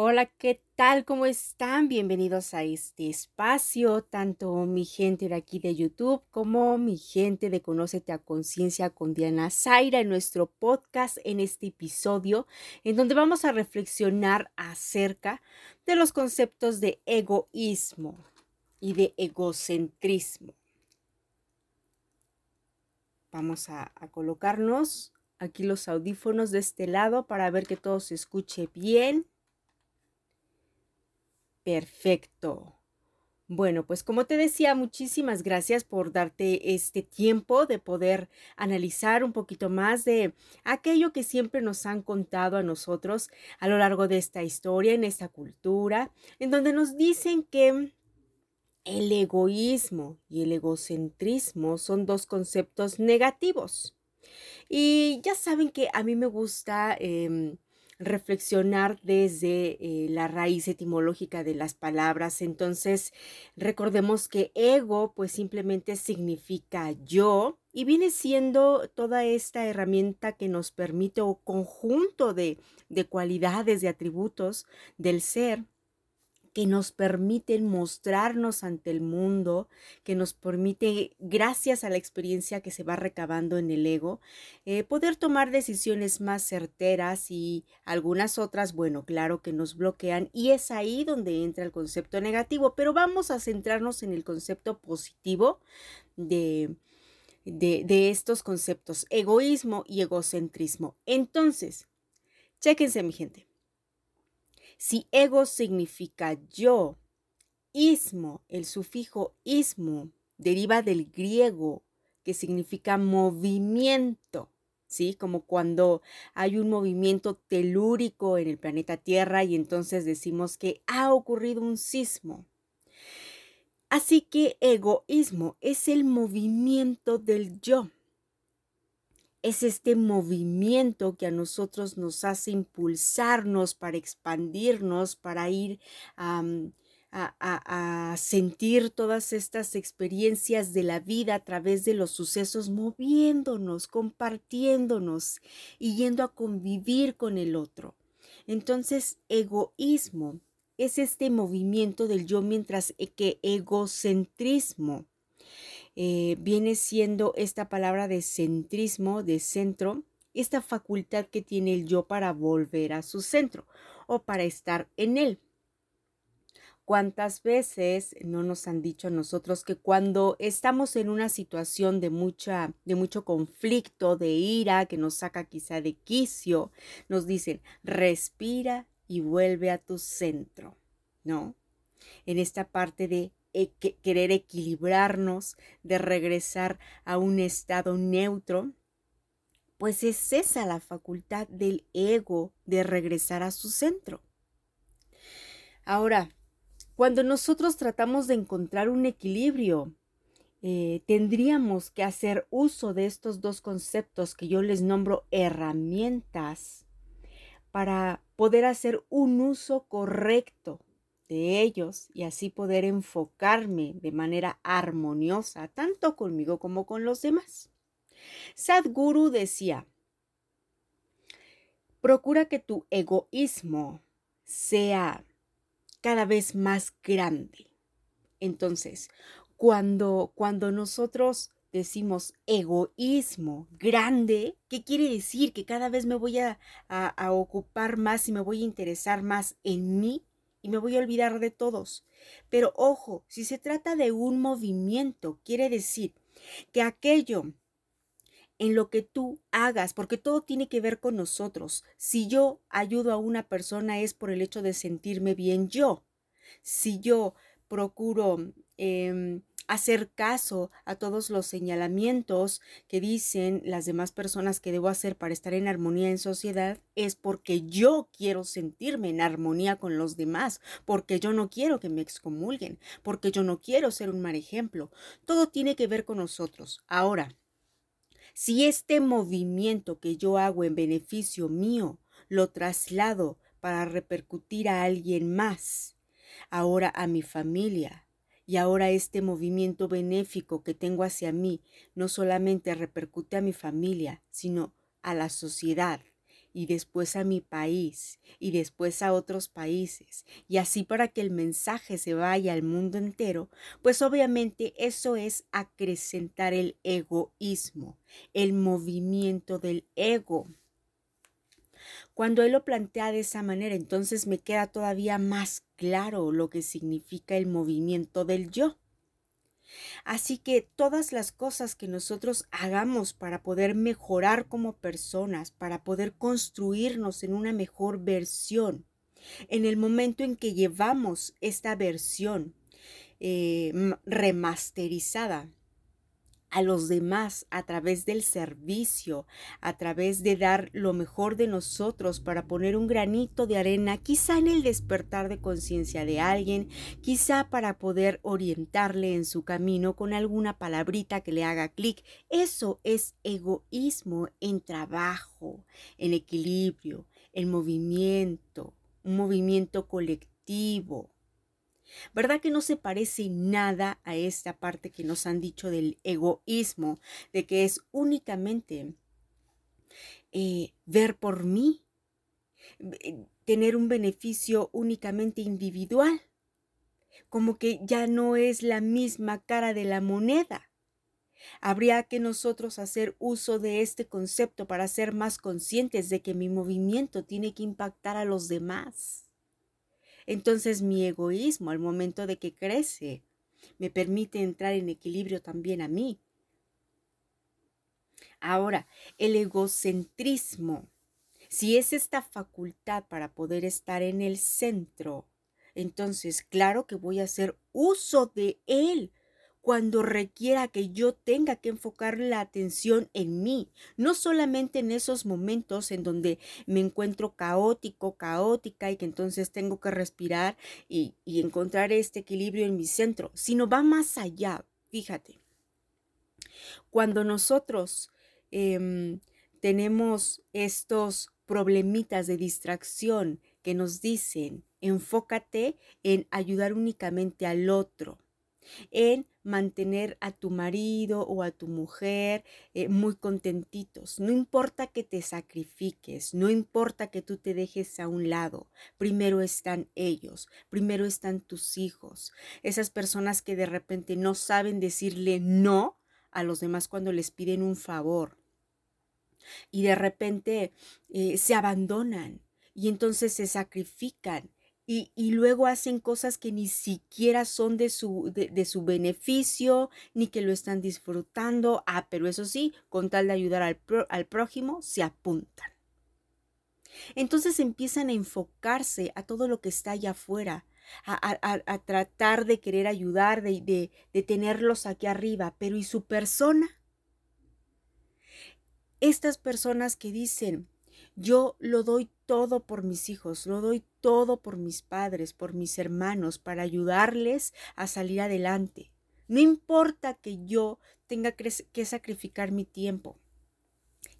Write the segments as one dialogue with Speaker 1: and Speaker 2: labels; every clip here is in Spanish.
Speaker 1: Hola, ¿qué tal? ¿Cómo están? Bienvenidos a este espacio, tanto mi gente de aquí de YouTube como mi gente de Conócete a Conciencia con Diana Zaira en nuestro podcast en este episodio, en donde vamos a reflexionar acerca de los conceptos de egoísmo y de egocentrismo. Vamos a, a colocarnos aquí los audífonos de este lado para ver que todo se escuche bien Perfecto. Bueno, pues como te decía, muchísimas gracias por darte este tiempo de poder analizar un poquito más de aquello que siempre nos han contado a nosotros a lo largo de esta historia, en esta cultura, en donde nos dicen que el egoísmo y el egocentrismo son dos conceptos negativos. Y ya saben que a mí me gusta... Em, reflexionar desde eh, la raíz etimológica de las palabras. Entonces, recordemos que ego pues simplemente significa yo y viene siendo toda esta herramienta que nos permite o conjunto de, de cualidades, de atributos del ser que nos permiten mostrarnos ante el mundo, que nos permite, gracias a la experiencia que se va recabando en el ego, eh, poder tomar decisiones más certeras y algunas otras, bueno, claro que nos bloquean y es ahí donde entra el concepto negativo, pero vamos a centrarnos en el concepto positivo de, de, de estos conceptos, egoísmo y egocentrismo. Entonces, chéquense mi gente. Si ego significa yo, ismo, el sufijo ismo, deriva del griego que significa movimiento, ¿sí? Como cuando hay un movimiento telúrico en el planeta Tierra y entonces decimos que ha ocurrido un sismo. Así que egoísmo es el movimiento del yo es este movimiento que a nosotros nos hace impulsarnos para expandirnos, para ir a, sentir todas estas experiencias de la vida a través de los sucesos, moviéndonos, compartiéndonos y yendo a convivir con el otro. Entonces, egoísmo es este movimiento del yo, mientras que egocentrismo eh, viene siendo esta palabra de centrismo, de centro, esta facultad que tiene el yo para volver a su centro o para estar en él. ¿Cuántas veces no nos han dicho a nosotros que cuando estamos en una situación de mucha de mucho conflicto, de ira, que nos saca quizá de quicio, nos dicen, "Respira y vuelve a tu centro." ¿No? En esta parte de eh, querer equilibrarnos, de regresar a un estado neutro, pues es esa la facultad del ego de regresar a su centro. Ahora, cuando nosotros tratamos de encontrar un equilibrio, eh, tendríamos que hacer uso de estos dos conceptos que yo les nombro herramientas para poder hacer un uso correcto de ellos y así poder enfocarme de manera armoniosa tanto conmigo como con los demás. Sadhguru decía, procura que tu egoísmo sea cada vez más grande. Entonces, cuando, cuando nosotros decimos egoísmo grande, ¿qué quiere decir? Que cada vez me voy a, a ocupar más y me voy a interesar más en mí y me voy a olvidar de todos. Pero ojo, si se trata de un movimiento, quiere decir que aquello en lo que tú hagas, porque todo tiene que ver con nosotros. Si yo ayudo a una persona es por el hecho de sentirme bien yo. Si yo procuro em, hacer caso a todos los señalamientos que dicen las demás personas que debo hacer para estar en armonía en sociedad es porque yo quiero sentirme en armonía con los demás, porque yo no quiero que me excomulguen, porque yo no quiero ser un mal ejemplo. Todo tiene que ver con nosotros. Ahora, si este movimiento que yo hago en beneficio mío lo traslado para repercutir a alguien más, ahora a mi familia, y ahora este movimiento benéfico que tengo hacia mí no solamente repercute a mi familia, sino a la sociedad y después a mi país y después a otros países y así para que el mensaje se vaya al mundo entero, pues obviamente eso es acrecentar el egoísmo, el movimiento del ego. Cuando él lo plantea de esa manera, entonces me queda todavía más claro lo que significa el movimiento del yo. Así que todas las cosas que nosotros hagamos para poder mejorar como personas, para poder construirnos en una mejor versión, en el momento en que llevamos esta versión eh, remasterizada a los demás a través del servicio, a través de dar lo mejor de nosotros para poner un granito de arena, quizá en el despertar de conciencia de alguien, quizá para poder orientarle en su camino con alguna palabrita que le haga clic. Eso es egoísmo en trabajo, en equilibrio, en movimiento, un movimiento colectivo. ¿Verdad que no se parece nada a esta parte que nos han dicho del egoísmo, de que es únicamente eh, ver por mí, eh, tener un beneficio únicamente individual? Como que ya no es la misma cara de la moneda. Habría que nosotros hacer uso de este concepto para ser más conscientes de que mi movimiento tiene que impactar a los demás entonces mi egoísmo al momento de que crece me permite entrar en equilibrio también a mí. Ahora, el egocentrismo, si es esta facultad para poder estar en el centro, entonces claro que voy a hacer uso de él cuando requiera que yo tenga que enfocar la atención en mí, no solamente en esos momentos en donde me encuentro caótico, caótica y que entonces tengo que respirar y, encontrar este equilibrio en mi centro, sino va más allá, fíjate. Cuando nosotros em, tenemos estos problemitas de distracción que nos dicen, enfócate en ayudar únicamente al otro, en mantener a tu marido o a tu mujer eh, muy contentitos. No importa que te sacrifiques, no importa que tú te dejes a un lado. Primero están ellos, primero están tus hijos. Esas personas que de repente no saben decirle no a los demás cuando les piden un favor. Y de repente eh, se abandonan y entonces se sacrifican y, luego hacen cosas que ni siquiera son de su, de, su beneficio, ni que lo están disfrutando. Ah, pero eso sí, con tal de ayudar al, al prójimo, se apuntan. Entonces empiezan a enfocarse a todo lo que está allá afuera, a, tratar de querer ayudar, de, de, de tenerlos aquí arriba, pero ¿y su persona? Estas personas que dicen, yo lo doy todo por mis hijos, lo doy todo por mis padres, por mis hermanos, para ayudarles a salir adelante. No importa que yo tenga que sacrificar mi tiempo.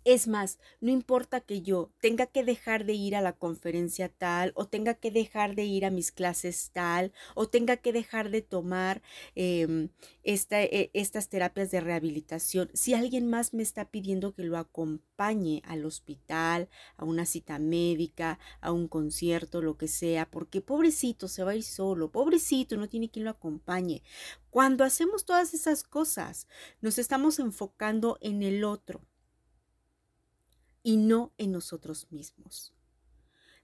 Speaker 1: Es más, no importa que yo tenga que dejar de ir a la conferencia tal, o tenga que dejar de ir a mis clases tal, o tenga que dejar de tomar em, e, estas terapias de rehabilitación. Si alguien más me está pidiendo que lo acompañe al hospital, a una cita médica, a un concierto, lo que sea, porque pobrecito se va a ir solo, pobrecito no tiene quien lo acompañe. Cuando hacemos todas esas cosas, nos estamos enfocando en el otro y no en nosotros mismos.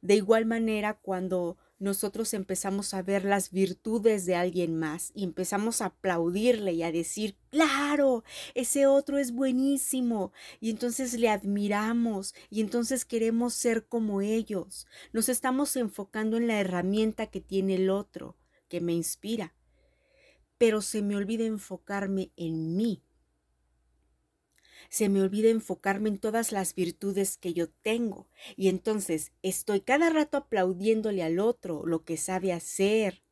Speaker 1: De igual manera, cuando nosotros empezamos a ver las virtudes de alguien más y empezamos a aplaudirle y a decir, claro, ese otro es buenísimo, y entonces le admiramos y entonces queremos ser como ellos, nos estamos enfocando en la herramienta que tiene el otro, que me inspira, pero se me olvida enfocarme en mí se me olvida enfocarme en todas las virtudes que yo tengo. Y entonces estoy cada rato aplaudiéndole al otro lo que sabe hacer.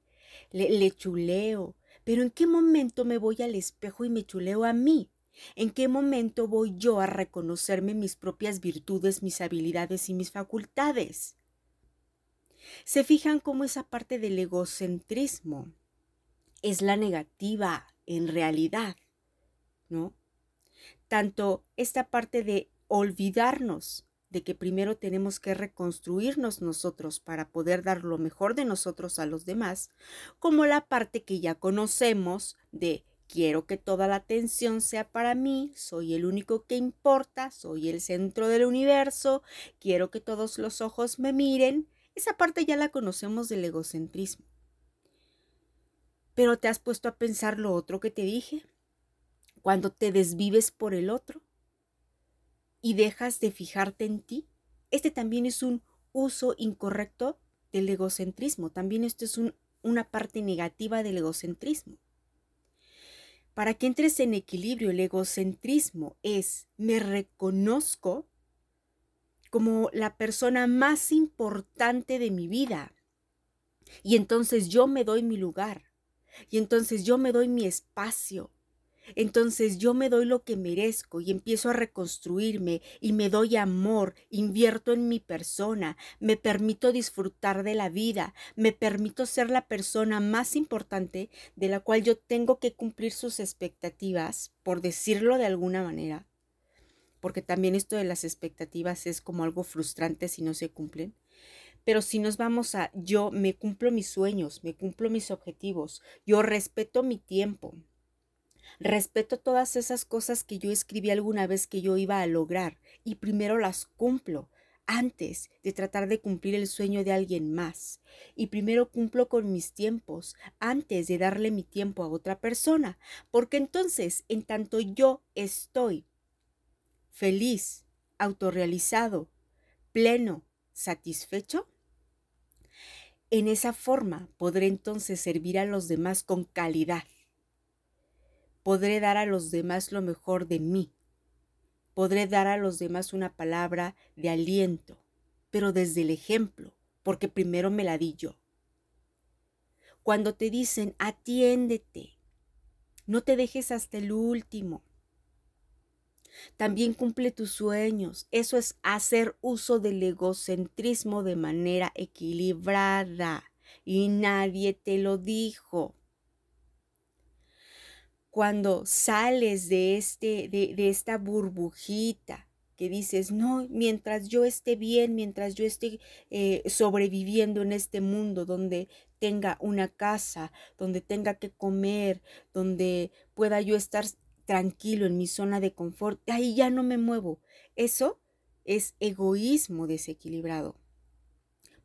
Speaker 1: Le, le chuleo. Pero ¿en qué momento me voy al espejo y me chuleo a mí? ¿En qué momento voy yo a reconocerme mis propias virtudes, mis habilidades y mis facultades? Se fijan cómo esa parte del egocentrismo es la negativa en realidad, ¿no? Tanto esta parte de olvidarnos de que primero tenemos que reconstruirnos nosotros para poder dar lo mejor de nosotros a los demás, como la parte que ya conocemos de quiero que toda la atención sea para mí, soy el único que importa, soy el centro del universo, quiero que todos los ojos me miren. Esa parte ya la conocemos del egocentrismo. Pero te has puesto a pensar lo otro que te dije, cuando te desvives por el otro y dejas de fijarte en ti. Este también es un uso incorrecto del egocentrismo, también esto es una parte negativa del egocentrismo. Para que entres en equilibrio, el egocentrismo es me reconozco como la persona más importante de mi vida. Y entonces yo me doy mi lugar. Y entonces yo me doy mi espacio. Entonces yo me doy lo que merezco y empiezo a reconstruirme y me doy amor, invierto en mi persona, me permito disfrutar de la vida, me permito ser la persona más importante de la cual yo tengo que cumplir sus expectativas, por decirlo de alguna manera, porque también esto de las expectativas es como algo frustrante si no se cumplen. Pero si nos vamos a yo me cumplo mis sueños, me cumplo mis objetivos, yo respeto mi tiempo, Respeto todas esas cosas que yo escribí alguna vez que yo iba a lograr y primero las cumplo antes de tratar de cumplir el sueño de alguien más. Y primero cumplo con mis tiempos antes de darle mi tiempo a otra persona, porque entonces, en tanto yo estoy feliz, autorrealizado, pleno, satisfecho, en esa forma podré entonces servir a los demás con calidad podré dar a los demás lo mejor de mí. Podré dar a los demás una palabra de aliento, pero desde el ejemplo, porque primero me la di yo. Cuando te dicen atiéndete, no te dejes hasta el último. También cumple tus sueños. Eso es hacer uso del egocentrismo de manera equilibrada. Y nadie te lo dijo cuando sales de, este, de, de esta burbujita que dices, no, mientras yo esté bien, mientras yo esté eh, sobreviviendo en este mundo donde tenga una casa, donde tenga que comer, donde pueda yo estar tranquilo en mi zona de confort, ahí ya no me muevo. Eso es egoísmo desequilibrado,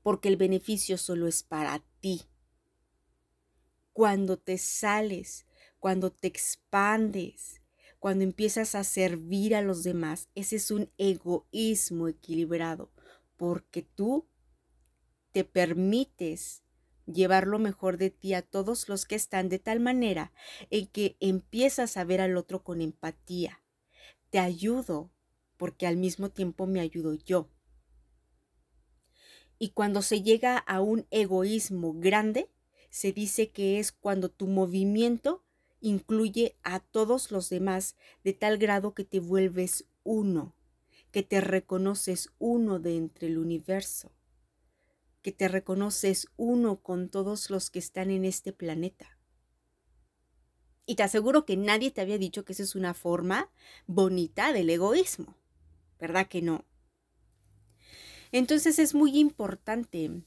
Speaker 1: porque el beneficio solo es para ti. Cuando te sales cuando te expandes, cuando empiezas a servir a los demás, ese es un egoísmo equilibrado, porque tú te permites llevar lo mejor de ti a todos los que están de tal manera en que empiezas a ver al otro con empatía. Te ayudo porque al mismo tiempo me ayudo yo. Y cuando se llega a un egoísmo grande, se dice que es cuando tu movimiento incluye a todos los demás de tal grado que te vuelves uno, que te reconoces uno de entre el universo, que te reconoces uno con todos los que están en este planeta. Y te aseguro que nadie te había dicho que esa es una forma bonita del egoísmo, ¿verdad que no? Entonces es muy importante.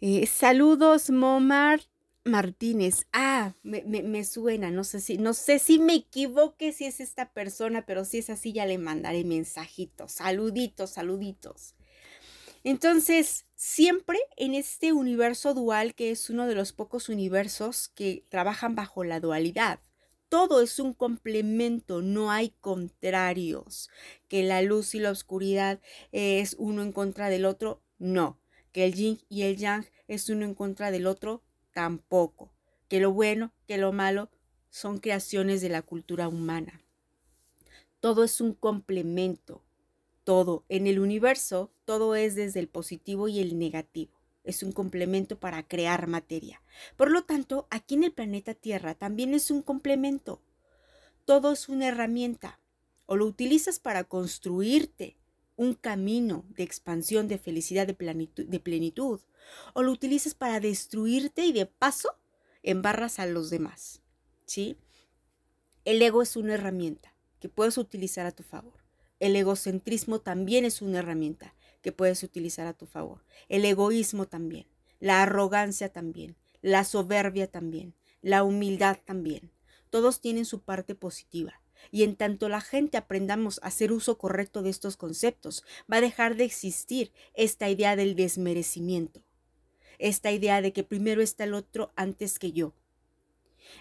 Speaker 1: Eh, saludos, Momar. Martínez. Ah, me, me, suena, no sé si, no sé si me equivoque si es esta persona, pero si es así ya le mandaré mensajitos, saluditos, saluditos. Entonces, siempre en este universo dual, que es uno de los pocos universos que trabajan bajo la dualidad, todo es un complemento, no hay contrarios, que la luz y la oscuridad es uno en contra del otro, no, que el yin y el yang es uno en contra del otro, tampoco, que lo bueno, que lo malo son creaciones de la cultura humana. Todo es un complemento, todo en el universo, todo es desde el positivo y el negativo. Es un complemento para crear materia. Por lo tanto, aquí en el planeta Tierra también es un complemento. Todo es una herramienta. O lo utilizas para construirte un camino de expansión, de felicidad, de plenitud, de plenitud o lo utilizas para destruirte y de paso embarras a los demás. ¿Sí? El ego es una herramienta que puedes utilizar a tu favor, El egocentrismo también es una herramienta que puedes utilizar a tu favor. El egoísmo también. La arrogancia también. La soberbia también. La humildad también. Todos tienen su parte positiva. Y en tanto la gente aprendamos a hacer uso correcto de estos conceptos, va a dejar de existir esta idea del desmerecimiento, esta idea de que primero está el otro antes que yo,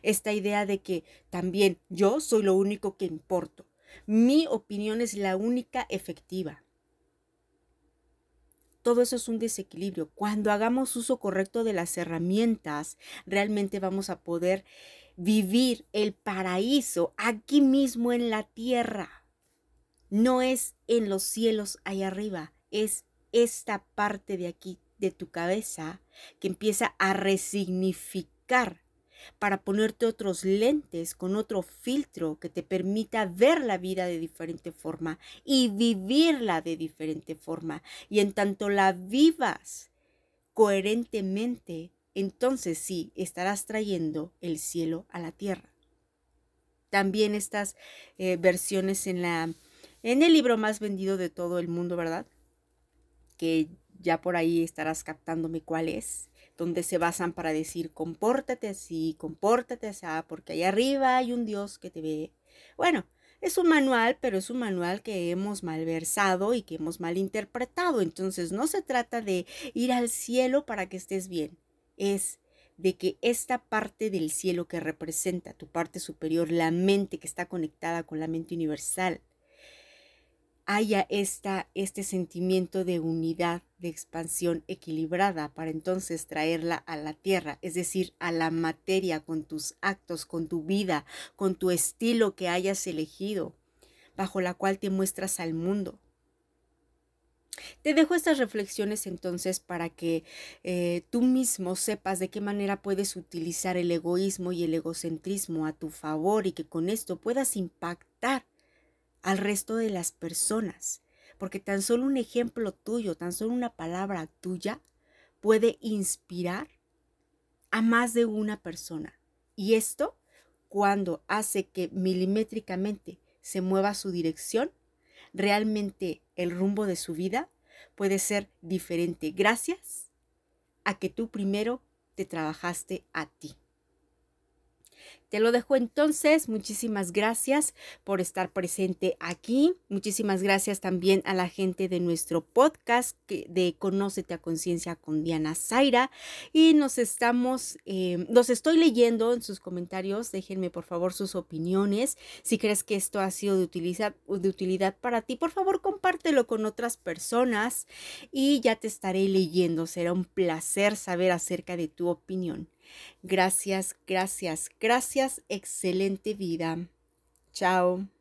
Speaker 1: esta idea de que también yo soy lo único que importo, mi opinión es la única efectiva. Todo eso es un desequilibrio. Cuando hagamos uso correcto de las herramientas, realmente vamos a poder vivir el paraíso aquí mismo en la tierra. No es en los cielos allá arriba, es esta parte de aquí de tu cabeza que empieza a resignificar para ponerte otros lentes con otro filtro que te permita ver la vida de diferente forma y vivirla de diferente forma. Y en tanto la vivas coherentemente, entonces sí estarás trayendo el cielo a la tierra. También estas eh, versiones en la en el libro más vendido de todo el mundo, ¿verdad? Que ya por ahí estarás captándome cuál es, donde se basan para decir compórtate así, compórtate así, porque allá arriba hay un Dios que te ve. Bueno, es un manual, pero es un manual que hemos malversado y que hemos malinterpretado. Entonces no se trata de ir al cielo para que estés bien es de que esta parte del cielo que representa tu parte superior, la mente que está conectada con la mente universal, haya esta, este sentimiento de unidad, de expansión equilibrada para entonces traerla a la tierra, es decir, a la materia con tus actos, con tu vida, con tu estilo que hayas elegido, bajo la cual te muestras al mundo. Te dejo estas reflexiones entonces para que eh, tú mismo sepas de qué manera puedes utilizar el egoísmo y el egocentrismo a tu favor y que con esto puedas impactar al resto de las personas. Porque tan solo un ejemplo tuyo, tan solo una palabra tuya puede inspirar a más de una persona. Y esto, cuando hace que milimétricamente se mueva su dirección, realmente el rumbo de su vida puede ser diferente gracias a que tú primero te trabajaste a ti. Te lo dejo entonces. Muchísimas gracias por estar presente aquí. Muchísimas gracias también a la gente de nuestro podcast de Conócete a Conciencia con Diana Zaira. Y nos estamos, eh, los estoy leyendo en sus comentarios. Déjenme por favor sus opiniones. Si crees que esto ha sido de de utilidad para ti, por favor compártelo con otras personas y ya te estaré leyendo. Será un placer saber acerca de tu opinión. Gracias, gracias, gracias. Excelente vida. Chao.